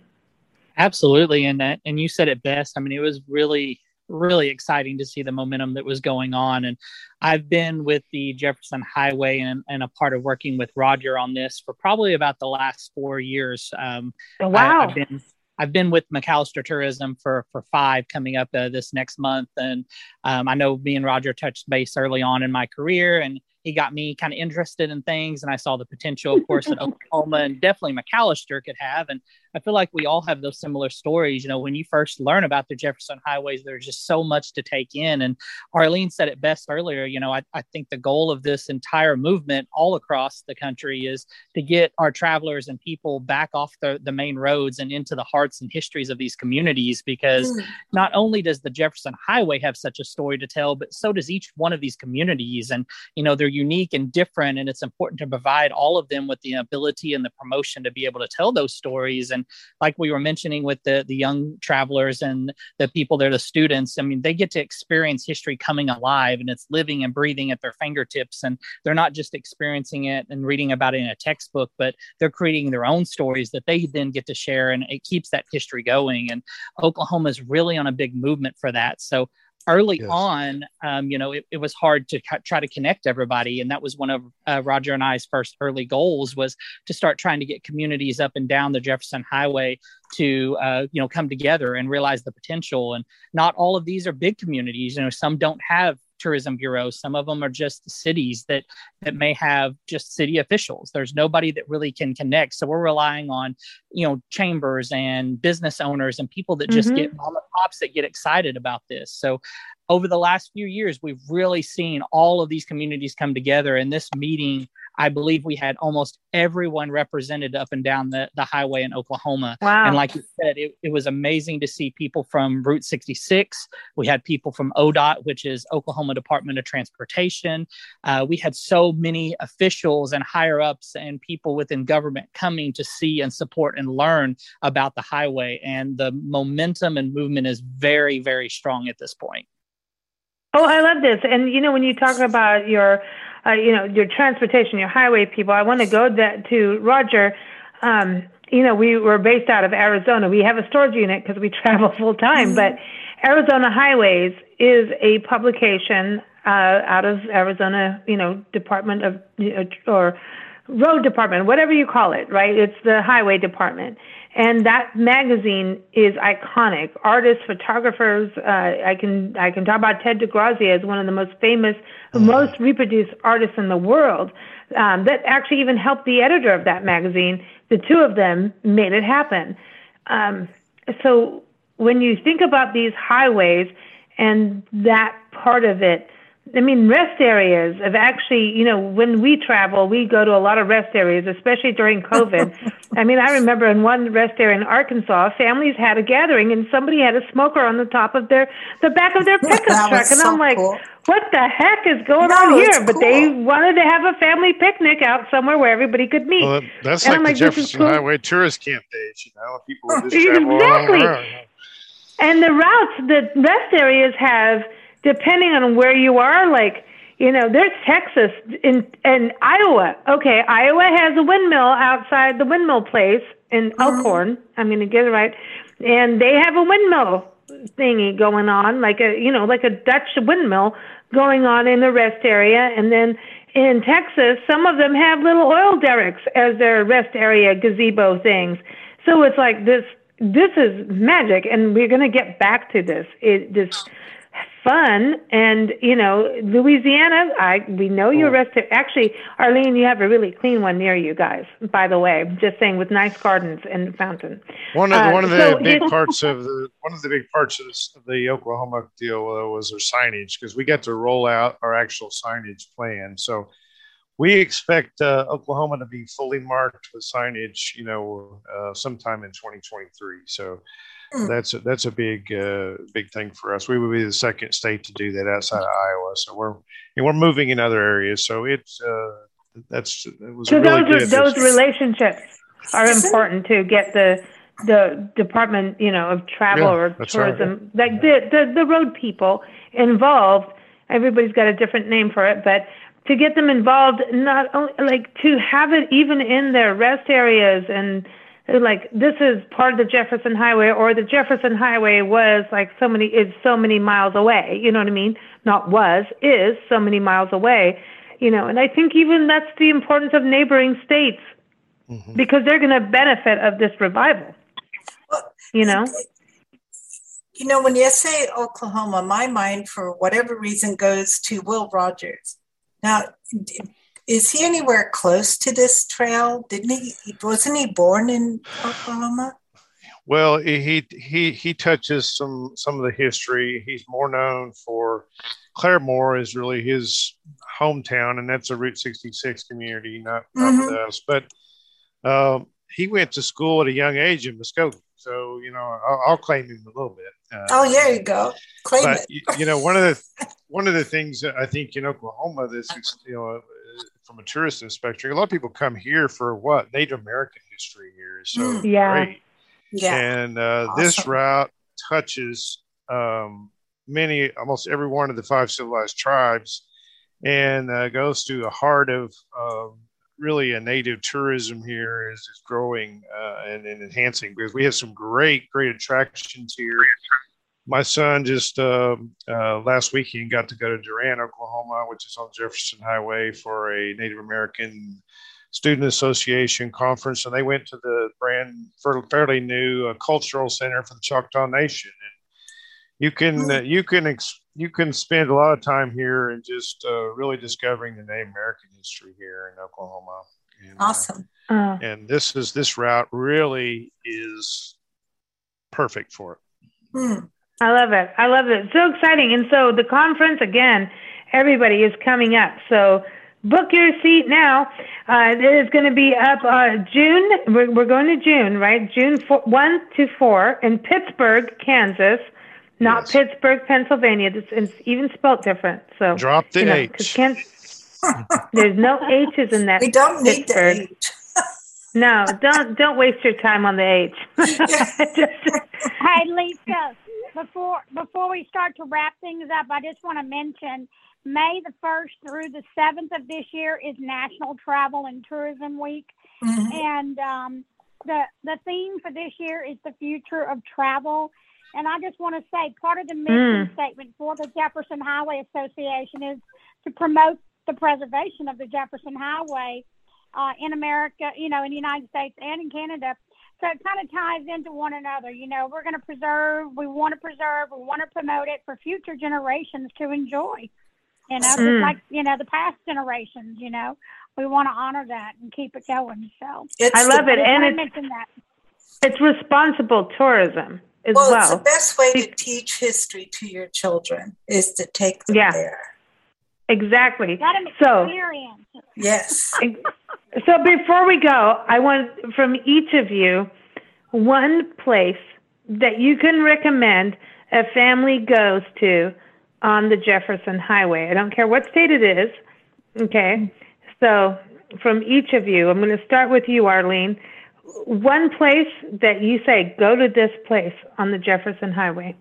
Absolutely, and that and you said it best. I mean, it was really really exciting to see the momentum that was going on. And I've been with the Jefferson Highway and, and a part of working with Roger on this for probably about the last four years. Um, Oh, wow. I, have been I've been with McAlester Tourism for for five coming up uh, this next month, and um, I know me and Roger touched base early on in my career, and he got me kind of interested in things, and I saw the potential, of course, that Oklahoma and definitely McAlester could have, and I feel like we all have those similar stories. You know, when you first learn about the Jefferson highways, there's just so much to take in. And Arlene said it best earlier. You know, I, I think the goal of this entire movement all across the country is to get our travelers and people back off the, the main roads and into the hearts and histories of these communities because Mm. not only does the Jefferson Highway have such a story to tell, but so does each one of these communities. And, you know, they're unique and different. And it's important to provide all of them with the ability and the promotion to be able to tell those stories. And like we were mentioning with the, the young travelers and the people there, the students, I mean, they get to experience history coming alive and it's living and breathing at their fingertips. And they're not just experiencing it and reading about it in a textbook, but they're creating their own stories that they then get to share. And it keeps that history going. And Oklahoma is really on a big movement for that. So early Yes. on, um, you know, it, it was hard to ca- try to connect everybody. And that was one of uh, Roger and I's first early goals was to start trying to get communities up and down the Jefferson Highway to, uh, you know, come together and realize the potential. And not all of these are big communities. You know, some don't have tourism bureaus some of them are just cities that that may have just city officials. There's nobody that really can connect. So we're relying on you know chambers and business owners and people that just Mhm. get mom and pops that get excited about this. So over the last few years we've really seen all of these communities come together. And this meeting i believe we had almost everyone represented up and down the, the highway in oklahoma Wow. and like you said, it, it was amazing to see people from Route 66. We had people from ODOT, which is Oklahoma Department of Transportation. Uh, we had so many officials and higher ups and people within government coming to see and support and learn about the highway. And the momentum and movement is very, very strong at this point. Oh, I love this. And you know, when you talk about your, uh, you know, your transportation, your highway people, I want to go that to Roger. Um, you know, we were based out of Arizona. We have a storage unit because we travel full time, but Arizona Highways is a publication uh, out of Arizona, you know, Department of or road department, whatever you call it, right? It's the highway department. And that magazine is iconic. Artists, photographers. Uh, I can I can talk about Ted DeGrazia as one of the most famous, mm-hmm. most reproduced artists in the world. Um, that actually even helped the editor of that magazine. The two of them made it happen. Um, so when you think about these highways and that part of it, I mean, rest areas have actually, you know, when we travel, we go to a lot of rest areas, especially during COVID. I mean, I remember in one rest area in Arkansas, families had a gathering and somebody had a smoker on the top of their, the back of their pickup truck. And so I'm like, cool. what the heck is going no, on here? But they wanted to have a family picnic out somewhere where everybody could meet. Well, that's and like, like the Jefferson cool. Highway tourist camp days, you know, people would just travel exactly. around. And the routes that rest areas have, depending on where you are, like, you know, there's Texas in and Iowa. Okay, Iowa has a windmill outside the windmill place in uh-huh. Elkhorn. I'm going to get it right, and they have a windmill thingy going on, like a you know, like a Dutch windmill going on in the rest area, and then in Texas, some of them have little oil derricks as their rest area gazebo things. So it's like this. This is magic, and we're going to get back to this. It this fun. And you know, Louisiana, I we know you're oh. rested. Actually, Arlene, you have a really clean one near you guys. By the way, just saying, with nice gardens and fountain. One of the, uh, one of the so big parts of the one of the big parts of, this, of the Oklahoma deal uh, was their signage because we got to roll out our actual signage plan. So we expect uh, Oklahoma to be fully marked with signage, you know, uh, sometime in 2023. So Hmm. that's a, that's a big uh, big thing for us. We would be the second state to do that outside of Iowa. So we're and we're moving in other areas. So it's uh, that's it was so really those those relationships are important to get the the department you know of travel yeah, or tourism right. like the, the the road people involved. Everybody's got a different name for it, but to get them involved, not only like to have it even in their rest areas and like this is part of the Jefferson Highway, or the Jefferson Highway was like so many is so many miles away. You know what I mean? Not was is so many miles away. You know, and I think even that's the importance of neighboring states mm-hmm. because they're going to benefit of this revival. Well, you know. You know, when you say Oklahoma, my mind, for whatever reason, goes to Will Rogers. Now, is he anywhere close to this trail? Didn't he? Wasn't he born in Oklahoma? Well, he he he touches some some of the history. He's more known for Claremore is really his hometown, and that's a Route 66 community, not, not mm-hmm. with us. But um, he went to school at a young age in Muskogee, so you know I'll, I'll claim him a little bit. Uh, oh, there you go, claim but, it. you know, one of the one of the things that I think in Oklahoma, this you know from a tourist perspective, a lot of people come here for what Native American history here is so mm. yeah. great. Yeah. And uh, awesome. this route touches um, many, almost every one of the five civilized tribes, and uh, goes to the heart of uh, really a native tourism here is, is growing uh, and, and, enhancing because we have some great, great attractions here my son just uh, uh, last weekend got to go to Durant, Oklahoma, which is on Jefferson Highway for a Native American Student Association conference, and they went to the brand fairly new uh, cultural center for the Choctaw Nation. And you can uh, you can ex- you can spend a lot of time here and just uh, really discovering the Native American history here in Oklahoma. And, uh, awesome. and this is this route really is perfect for it. Hmm. I love it. I love it. So exciting. And so the conference, again, everybody is coming up. So book your seat now. Uh, it is going to be up uh, June. We're, we're going to June, right? June four, 1 to 4 in Pittsburg, Kansas, not yes. Pittsburgh, Pennsylvania. It's, it's, even spelled different. So drop the you know, H. Can, there's no H's in that. We don't need Pittsburgh. the H. no, don't don't waste your time on the H. hey, Lisa, before before we start to wrap things up, I just want to mention May the first through the seventh of this year is National Travel and Tourism Week, mm-hmm. and um, the the theme for this year is the future of travel. And I just want to say, part of the mission mm. statement for the Jefferson Highway Association is to promote the preservation of the Jefferson Highway uh, in America, you know, in the United States and in Canada. So it kind of ties into one another. You know, we're going to preserve, we want to preserve, we want to promote it for future generations to enjoy. You know, Mm. just like, you know, the past generations, you know, we want to honor that and keep it going. So It's I love I it, and it's that. it's responsible tourism as well, well. it's the best way to teach history to your children is to take them Yeah. there. Exactly. Got an So. Yes. So before we go, I want from each of you one place that you can recommend a family goes to on the Jefferson Highway. I don't care what state it is. Okay. So from each of you, I'm going to start with you, Arlene. One place that you say, go to this place on the Jefferson Highway.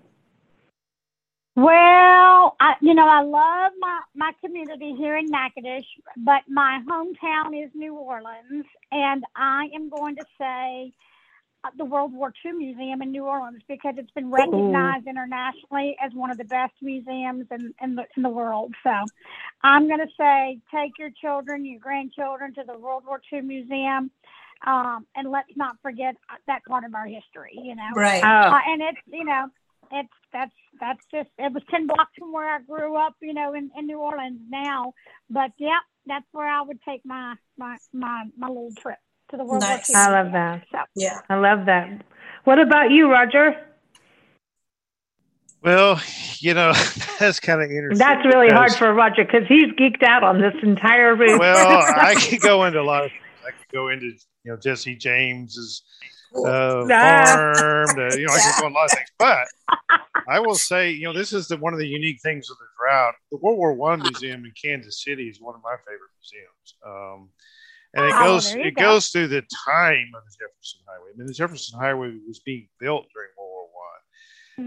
Well, I, you know, I love my, my community here in Natchitoches, but my hometown is New Orleans, and I am going to say uh, the World War II Museum in New Orleans because it's been recognized internationally as one of the best museums in, in, the, in the world. So I'm going to say take your children, your grandchildren to the World War II Museum, um, and let's not forget that part of our history, you know. Right. Oh, Uh, and it's you know it's that's that's just it was ten blocks from where I grew up, you know, in, in New Orleans now. But yeah, that's where I would take my my my, my little trip to the World Nice. War II. I love that. So Yeah. I love that. What about you, Roger? Well, you know, that's kind of interesting. That's really hard for Roger because he's geeked out on this entire route. Well, I could go into a lot of things. I could go into, you know, Jesse James's uh, farm. To, you know, I could go in a lot of things. But I will say, you know, this is the, one of the unique things of the drought. The World War One Museum in Kansas City is one of my favorite museums. Um, and it Oh, goes it go. goes through the time of the Jefferson Highway. I mean, the Jefferson Highway was being built during World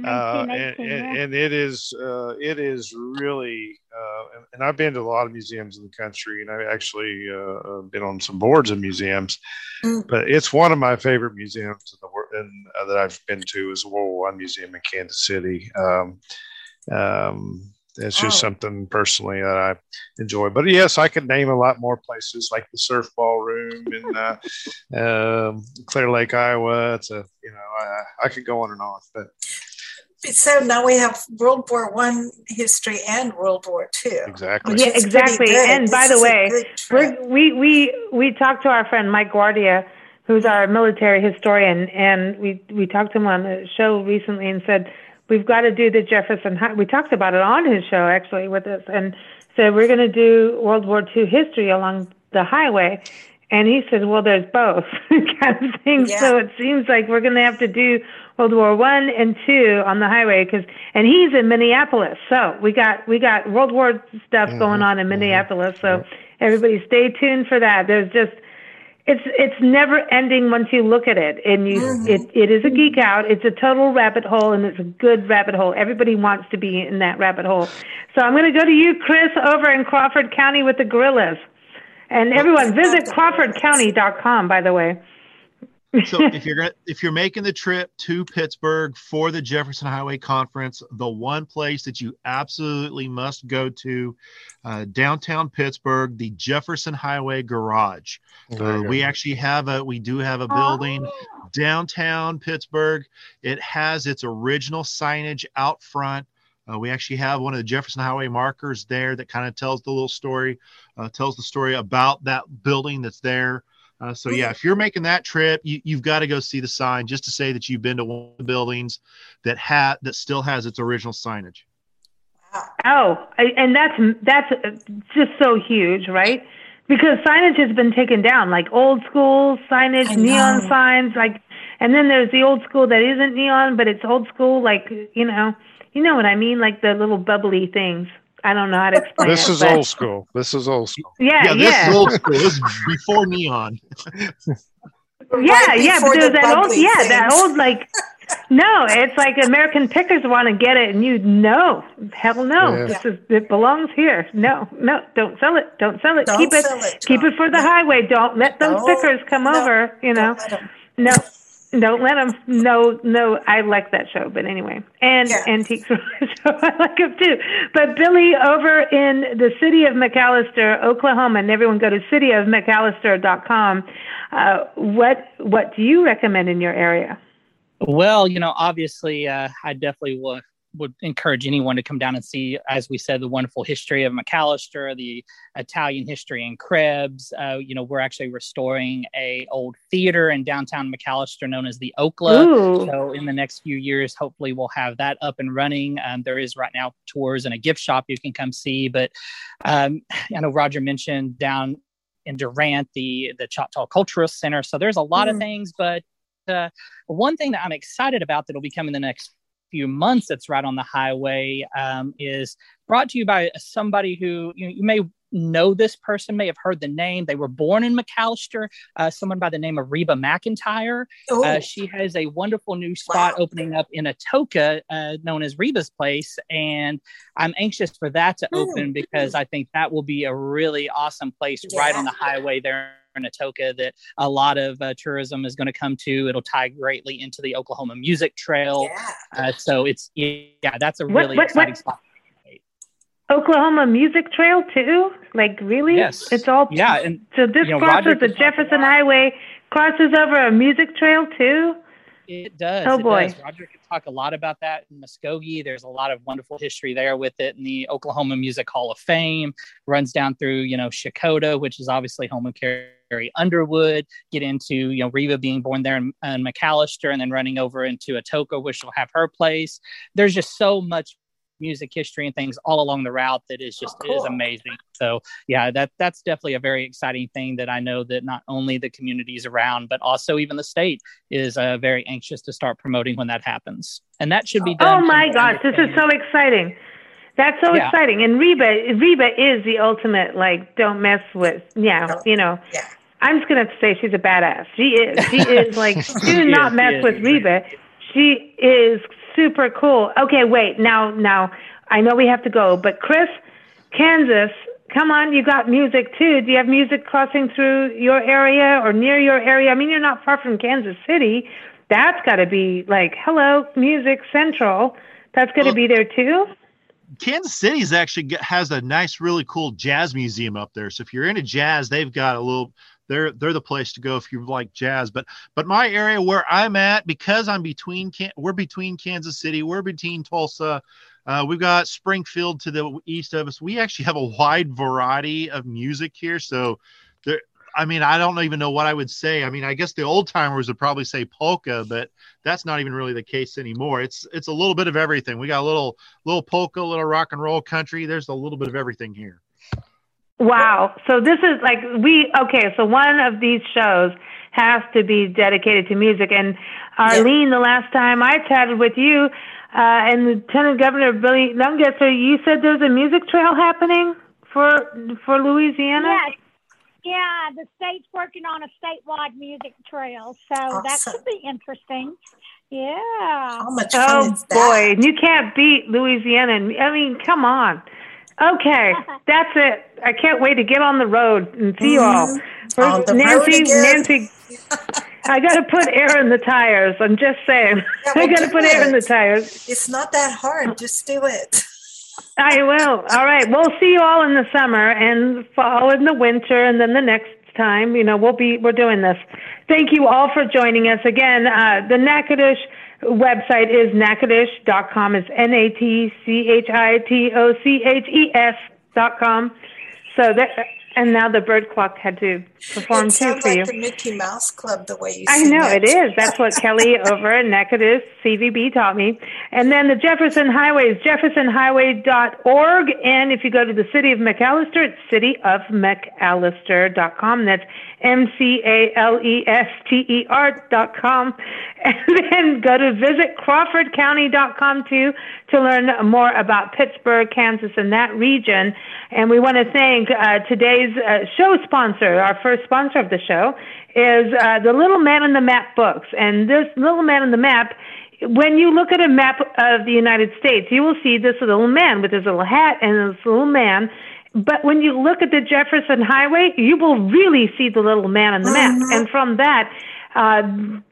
uh, and, and, and it is uh, it is really uh, and, I've been to a lot of museums in the country and I've actually uh, uh, been on some boards of museums Mm. but it's one of my favorite museums in the world and uh, that I've been to is the World War One Museum in Kansas City um, um, it's just Oh. something personally that I enjoy. But yes, I could name a lot more places like the Surf Ballroom in uh, um, Clear Lake, Iowa. It's a you know I, I could go on and on, but So now we have World War One history and World War Two. exactly. Yeah, exactly. good. And by This the way. We're, we we we talked to our friend Mike Guardia, who's our military historian, and we we talked to him on the show recently and said we've got to do the Jefferson. We talked about it on his show actually with us, and said we're going to do World War Two history along the highway. And he said, "Well, there's both kind of thing. Yeah. So it seems like we're going to have to do World War One and Two on the highway because, and he's in Minneapolis. So we got we got World War stuff mm-hmm. going on in mm-hmm. Minneapolis. So everybody, stay tuned for that. There's just it's it's never ending once you look at it, and you mm-hmm. it it is a geek out. It's a total rabbit hole, and it's a good rabbit hole. Everybody wants to be in that rabbit hole. So I'm going to go to you, Chris, over in Crawford County with the gorillas. And everyone, visit crawfordcounty.com, by the way. so if you're gonna if you're making the trip to Pittsburg for the Jefferson Highway Conference, the one place that you absolutely must go to, uh, downtown Pittsburg, the Jefferson Highway Garage. Uh, we actually have a we do have a building downtown Pittsburg. It has its original signage out front. Uh, we actually have one of the Jefferson Highway markers there that kind of tells the little story, uh, tells the story about that building that's there. Uh, so yeah, if you're making that trip, you, you've got to go see the sign just to say that you've been to one of the buildings that had that still has its original signage. Oh, I- and that's that's uh, just so huge, right? Because signage has been taken down, like old school signage, neon signs, like, and then there's the old school that isn't neon, but it's old school, like you know, you know what I mean, like the little bubbly things. I don't know how to explain This it. is but- old school. This is old school. Yeah, Yeah, this yeah, is old school. This is before neon. yeah, Right yeah. before But there's the that old, bubbly yeah, that old like. No, it's like American pickers want to get it, and you know, hell no, Yeah. this is it belongs here. No, no, don't sell it, don't sell it, Don't keep it, sell it, keep it for the No. highway. Don't let those No, pickers come no, over. You know, Don't let 'em- no, Don't let them. No, no. I like that show, but anyway, and Yeah. Antiques Roadshow. I like them too. But Billy, over in the city of McAlester, Oklahoma, and everyone go to cityofmcalester.com. Uh, what what do you recommend in your area? Well, you know, obviously, uh, I definitely would would encourage anyone to come down and see, as we said, the wonderful history of McAlester, the Italian history in Krebs. Uh, you know, we're actually restoring a old theater in downtown McAlester known as the Okla. Ooh, So in the next few years, hopefully we'll have that up and running. Um, there is right now tours and a gift shop you can come see. But um, I know Roger mentioned down in Durant the the Choctaw Cultural Center. So there's a lot of Mm. things, but uh, one thing that I'm excited about that'll be coming the next few months that's right on the highway um, is brought to you by somebody who you, you may know this person may have heard the name. They were born in mcalester uh, someone by the name of reba McEntire. Oh, uh, she has a wonderful new spot Wow. opening up in Atoka, uh, known as Reba's Place, and I'm anxious for that to Hmm. open because I think that will be a really awesome place right on the highway there in Atoka that a lot of uh, tourism is going to come to. It'll tie greatly into the Oklahoma Music Trail, yeah. uh, so it's yeah, that's a really what- exciting what- spot. Oklahoma Music Trail too. Like really? Yes. It's all Yeah, and So this You know, crosses Roger the Jefferson Highway, crosses over a music trail too. It does. Oh, it boy. does. Roger could talk a lot about that in Muskogee. There's a lot of wonderful history there with it. And the Oklahoma Music Hall of Fame runs down through, you know, Checotah, which is obviously home of Carrie Underwood. Get into, you know, Reba being born there in, in McAlester and then running over into Atoka, which will have her place. There's just so much music history and things all along the route that is just Oh, cool. is amazing. So yeah, that that's definitely a very exciting thing that I know that not only the communities around, but also even the state is uh, very anxious to start promoting when that happens. And that should be done. Oh my gosh, this is so exciting. That's so Yeah. exciting. And Reba, Reba is the ultimate like don't mess with. Yeah, No. you know. Yeah. I'm just gonna say she's a badass. She is. She is like do not is, mess she is. with Reba. She is super cool. Okay, wait. Now, now I know we have to go, but Chris, Kansas, come on. You got music too. Do you have music crossing through your area or near your area? I mean, you're not far from Kansas City. That's got to be like, hello, Music Central. That's going to Well- be there too. Kansas City's actually has a nice, really cool jazz museum up there. So if you're into jazz, they've got a little. They're they're the place to go if you like jazz. But but my area where I'm at, because I'm between we're between Kansas City, we're between Tulsa. Uh, we've got Springfield to the east of us. We actually have a wide variety of music here. So there, I mean, I don't even know what I would say. I mean, I guess the old timers would probably say polka, but that's not even really the case anymore. It's it's a little bit of everything. We got a little little polka, a little rock and roll country. There's a little bit of everything here. Wow. So this is like we okay, so one of these shows has to be dedicated to music. And Arlene, the last time I chatted with you, uh, and Lieutenant Governor Billy Nungesser, you said there's a music trail happening for for Louisiana? Yes. Yeah, the state's working on a statewide music trail, so that Awesome. should be interesting. Yeah. How much fun Oh is that? boy, you can't beat Louisiana. And I mean, come on. Okay, that's it. I can't wait to get on the road and see you all. Mm-hmm. On the road Nancy, again. Nancy, I got to put air in the tires. I'm just saying. Yeah, I well, got to do put air in the tires. It's not that hard. Just do it. I will. All right. We'll see you all in the summer and fall in the winter, and then the next time, you know, we'll be we're doing this. Thank you all for joining us again. Uh, the Natchitoches website is natchitoches.com. It's N A T C H I T O C H E S dot com. So that and now the bird clock had to perform it too for like you. the Mickey Mouse Club the way you I know that. it is. That's what Kelly over at Natchitoches CVB taught me. And then the Jefferson Highway is jeffersonhighway.org. And if you go to the city of McAlester, it's cityofmcalester.com. That's M C A L E S T E R dot com. And then go to visit crawfordcounty.com too to learn more about Pittsburg, Kansas, and that region. And we want to thank uh, today's uh, show sponsor, our first sponsor of the show, is uh, the Little Man on the Map books. And this Little Man on the Map, when you look at a map of the United States, you will see this little man with his little hat and this little man. But when you look at the Jefferson Highway, you will really see the little man on the map. And from that, Uh,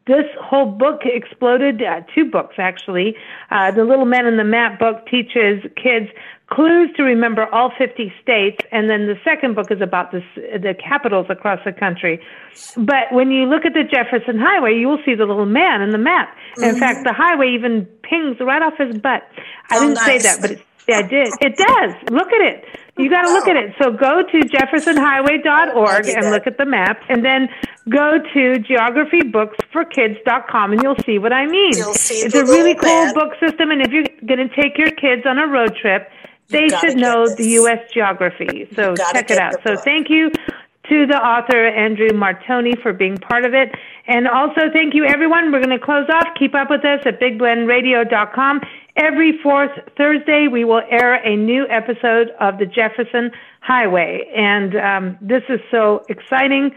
this whole book exploded, uh, two books actually. Uh, the Little Man in the Map book teaches kids clues to remember all 50 states, and then the second book is about the, the capitals across the country. But when you look at the Jefferson Highway, you will see the little man in the map. Mm-hmm. In fact, the highway even pings right off his butt. I oh, didn't nice. say that, but yeah, I did. It does. Look at it. You got to look at it. So go to jeffersonhighway.org and look at the map, and then go to geographybooksforkids.com, and you'll see what I mean. it's a really cool book system, and if you're going to take your kids on a road trip, they should know this. the U.S. geography. So check it out. So thank you to the author Andrew Martonyi for being part of it. And also thank you everyone. We're going to close off. Keep up with us at bigblendradio.com. Every fourth Thursday, we will air a new episode of the Jefferson Highway. And um, this is so exciting.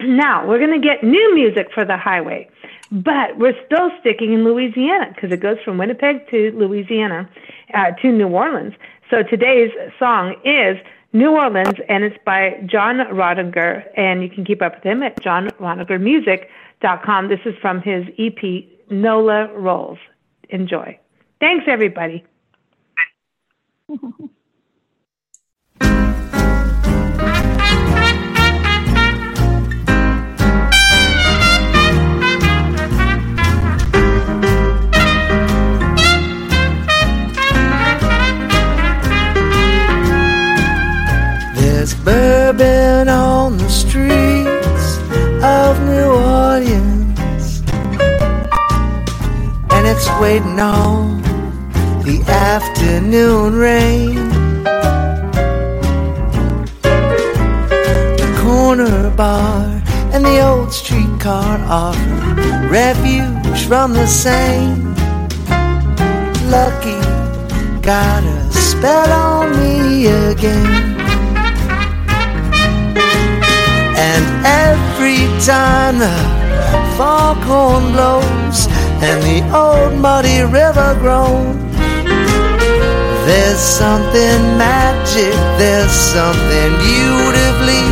Now, we're going to get new music for the highway, but we're still sticking in Louisiana because it goes from Winnipeg to Louisiana uh, to New Orleans. So today's song is New Orleans, and it's by Jon Roniger, and you can keep up with him at jonronigermusic.com. This is from his EP, Nola Rolls. Enjoy. Thanks, everybody. There's bourbon on the streets of New Orleans, and it's waiting on the afternoon rain. The corner bar and the old streetcar offer refuge from the same. Lucky got a spell on me again. And every time the foghorn blows and the old muddy river groans there's something magic, there's something beautifully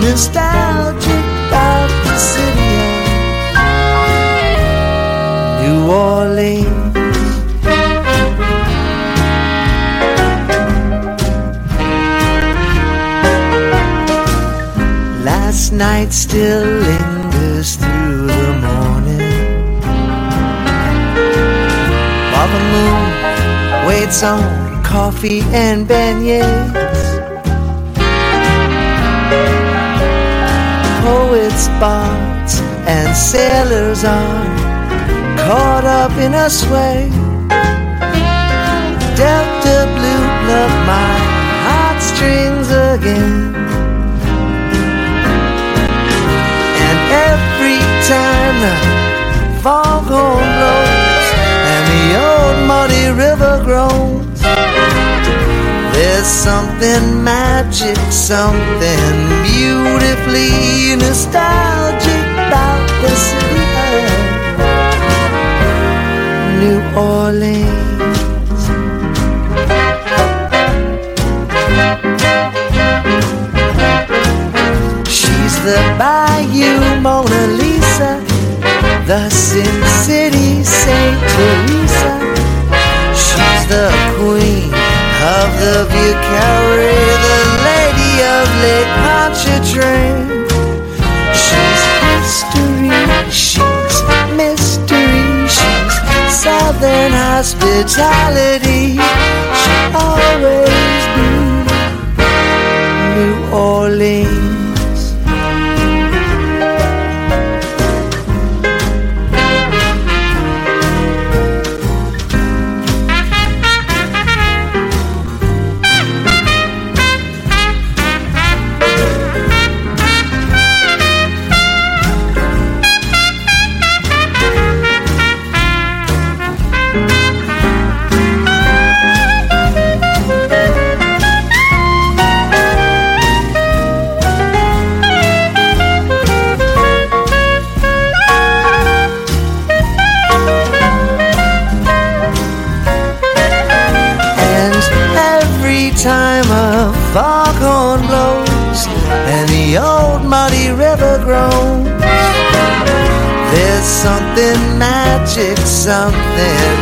nostalgic about the city of New Orleans. Night still lingers through the morning while the moon waits on coffee and beignets. Poets, bards, and sailors are caught up in a sway. Delta blue love my heartstrings again. Time the foghorn blows and the old muddy river grows. There's something magic, something beautifully nostalgic about the city of New Orleans. She's the Bayou Mona Lisa, the Sin City Saint Teresa. She's the queen of the Vieux the lady of Lake Pontchartrain. She's history, she's mystery, she's southern hospitality. She something